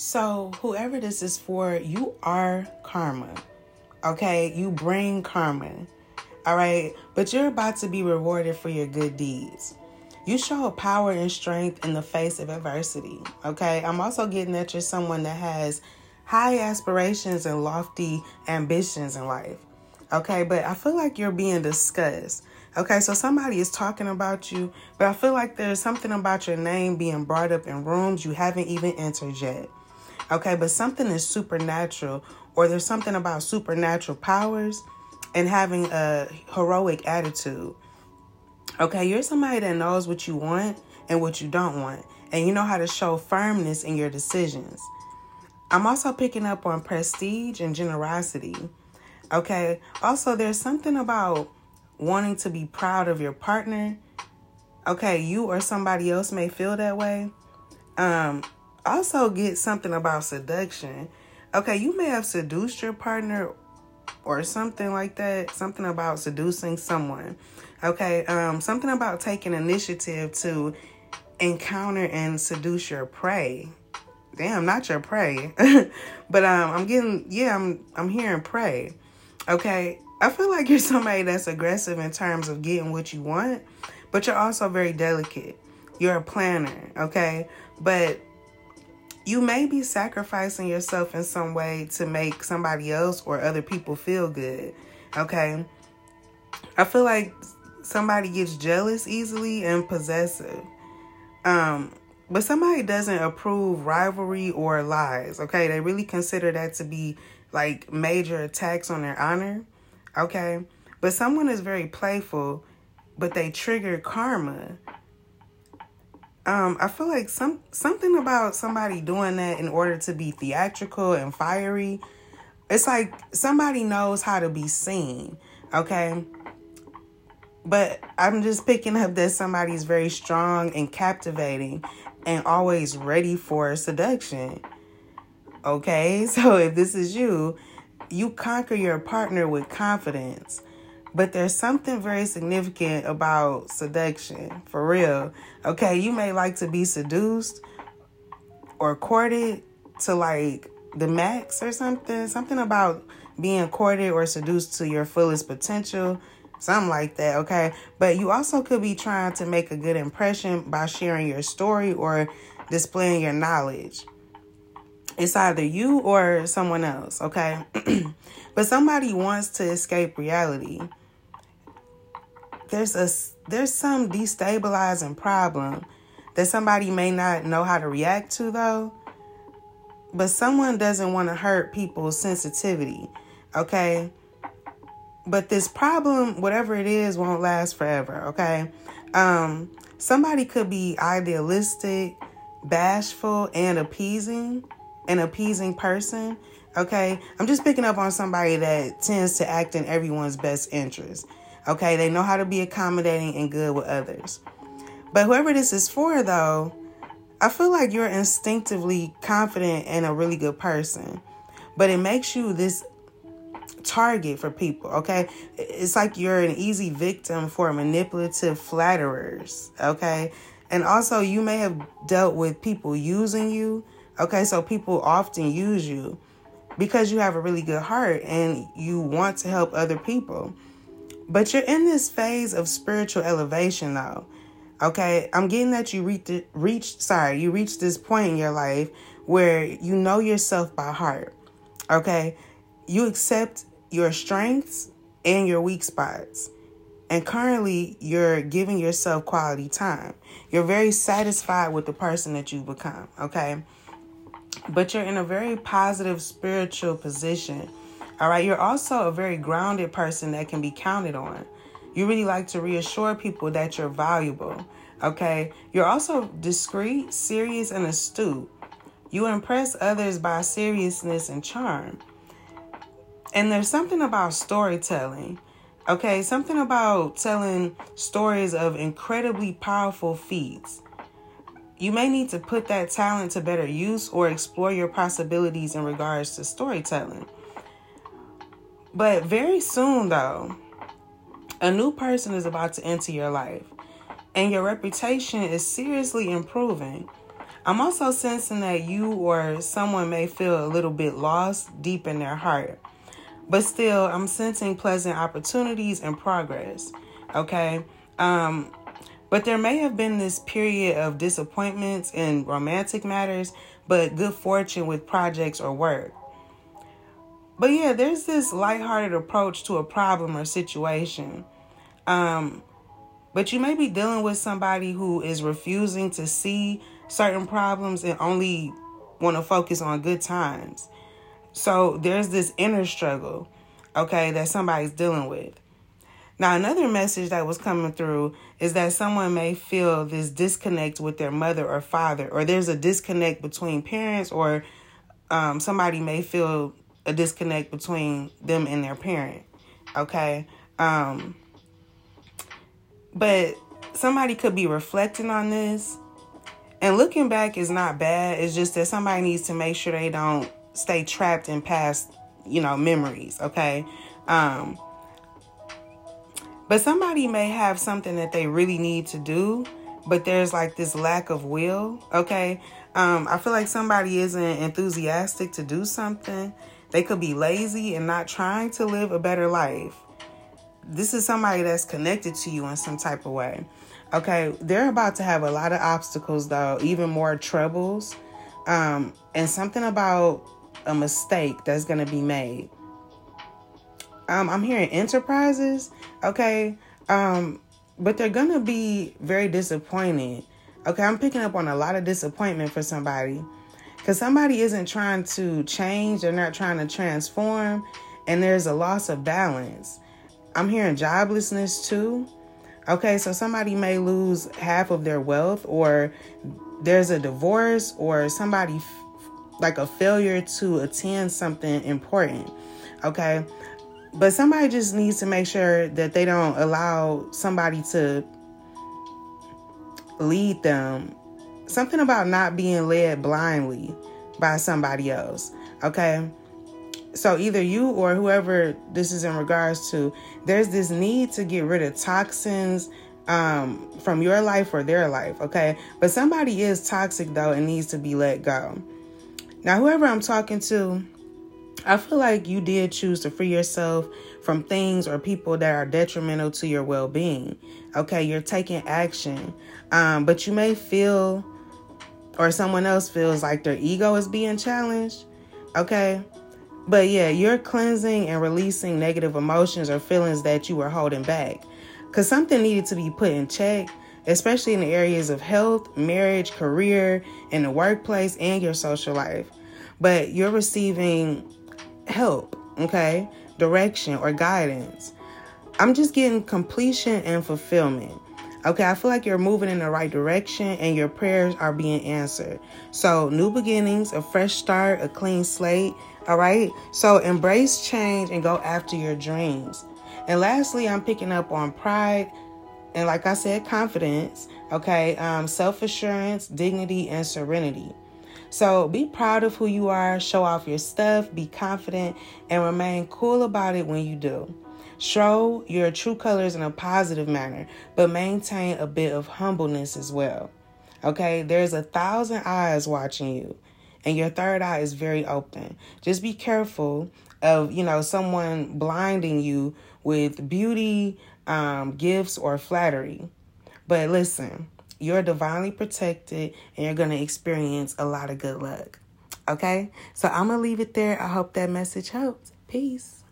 So, whoever this is for, you are karma. Okay? You bring karma. All right? But you're about to be rewarded for your good deeds. You show power and strength in the face of adversity. Okay? I'm also getting that you're someone that has high aspirations and lofty ambitions in life. Okay? But I feel like you're being discussed. Okay, so somebody is talking about you, but I feel like there's something about your name being brought up in rooms you haven't even entered yet. Okay, but something is supernatural, or there's something about supernatural powers and having a heroic attitude. Okay, you're somebody that knows what you want and what you don't want, and you know how to show firmness in your decisions. I'm also picking up on prestige and generosity. Okay, also, there's something about wanting to be proud of your partner. Okay, you or somebody else may feel that way. Um, also get something about seduction. Okay, you may have seduced your partner or something like that. Something about seducing someone. Okay, um, something about taking initiative to encounter and seduce your prey. Damn, not your prey. but um, I'm getting yeah, I'm I'm hearing prey. Okay, I feel like you're somebody that's aggressive in terms of getting what you want, but you're also very delicate. You're a planner, okay? But you may be sacrificing yourself in some way to make somebody else or other people feel good, okay? I feel like somebody gets jealous easily and possessive. Um, but somebody doesn't approve rivalry or lies, okay? They really consider that to be like major attacks on their honor. Okay? But someone is very playful, but they trigger karma. Um, I feel like some something about somebody doing that in order to be theatrical and fiery. It's like somebody knows how to be seen, okay? But I'm just picking up that somebody's very strong and captivating and always ready for seduction. Okay? So if this is you, you conquer your partner with confidence. But there's something very significant about seduction, for real. Okay, you may like to be seduced or courted to like the max or something. Something about being courted or seduced to your fullest potential. Something like that, okay? But you also could be trying to make a good impression by sharing your story or displaying your knowledge. It's either you or someone else, okay? but somebody wants to escape reality. There's a there's some destabilizing problem that somebody may not know how to react to though. But someone doesn't want to hurt people's sensitivity, okay? But this problem, whatever it is, won't last forever, okay? Um somebody could be idealistic, bashful, and appeasing an appeasing person, okay? I'm just picking up on somebody that tends to act in everyone's best interest. Okay, they know how to be accommodating and good with others. But whoever this is for, though, I feel like you're instinctively confident and a really good person. But it makes you this target for people, okay? It's like you're an easy victim for manipulative flatterers, okay? And also, you may have dealt with people using you Okay, so people often use you because you have a really good heart and you want to help other people. But you're in this phase of spiritual elevation though. Okay, I'm getting that you reached reached sorry, you reached this point in your life where you know yourself by heart. Okay? You accept your strengths and your weak spots. And currently, you're giving yourself quality time. You're very satisfied with the person that you've become, okay? but you're in a very positive spiritual position. All right, you're also a very grounded person that can be counted on. You really like to reassure people that you're valuable. Okay, you're also discreet, serious, and astute. You impress others by seriousness and charm. And there's something about storytelling. Okay, something about telling stories of incredibly powerful feats. You may need to put that talent to better use or explore your possibilities in regards to storytelling. But very soon, though, a new person is about to enter your life, and your reputation is seriously improving. I'm also sensing that you or someone may feel a little bit lost deep in their heart. But still, I'm sensing pleasant opportunities and progress. Okay? Um but there may have been this period of disappointments in romantic matters, but good fortune with projects or work. But yeah, there's this lighthearted approach to a problem or situation. Um, but you may be dealing with somebody who is refusing to see certain problems and only want to focus on good times. So there's this inner struggle, okay, that somebody's dealing with. Now, another message that was coming through is that someone may feel this disconnect with their mother or father, or there's a disconnect between parents, or um, somebody may feel a disconnect between them and their parent. Okay. Um, but somebody could be reflecting on this. And looking back is not bad. It's just that somebody needs to make sure they don't stay trapped in past, you know, memories. Okay. Um, but somebody may have something that they really need to do, but there's like this lack of will. Okay. Um, I feel like somebody isn't enthusiastic to do something. They could be lazy and not trying to live a better life. This is somebody that's connected to you in some type of way. Okay, they're about to have a lot of obstacles though, even more troubles. Um, and something about a mistake that's going to be made. Um, I'm hearing enterprises, okay, um, but they're gonna be very disappointed. Okay, I'm picking up on a lot of disappointment for somebody because somebody isn't trying to change, they're not trying to transform, and there's a loss of balance. I'm hearing joblessness too. Okay, so somebody may lose half of their wealth, or there's a divorce, or somebody f- like a failure to attend something important. Okay, but somebody just needs to make sure that they don't allow somebody to lead them. Something about not being led blindly by somebody else. Okay? So either you or whoever this is in regards to, there's this need to get rid of toxins um, from your life or their life, okay? But somebody is toxic though and needs to be let go. Now, whoever I'm talking to, I feel like you did choose to free yourself from things or people that are detrimental to your well being. Okay, you're taking action, um, but you may feel, or someone else feels like their ego is being challenged. Okay, but yeah, you're cleansing and releasing negative emotions or feelings that you were holding back because something needed to be put in check. Especially in the areas of health, marriage, career, in the workplace, and your social life. But you're receiving help, okay? Direction or guidance. I'm just getting completion and fulfillment. Okay, I feel like you're moving in the right direction and your prayers are being answered. So, new beginnings, a fresh start, a clean slate. All right, so embrace change and go after your dreams. And lastly, I'm picking up on pride and, like I said, confidence. Okay, um, self assurance, dignity, and serenity. So be proud of who you are, show off your stuff, be confident, and remain cool about it when you do. Show your true colors in a positive manner, but maintain a bit of humbleness as well. Okay, there's a thousand eyes watching you, and your third eye is very open. Just be careful of, you know, someone blinding you with beauty, um, gifts, or flattery. But listen, you're divinely protected and you're going to experience a lot of good luck. Okay? So I'm going to leave it there. I hope that message helped. Peace.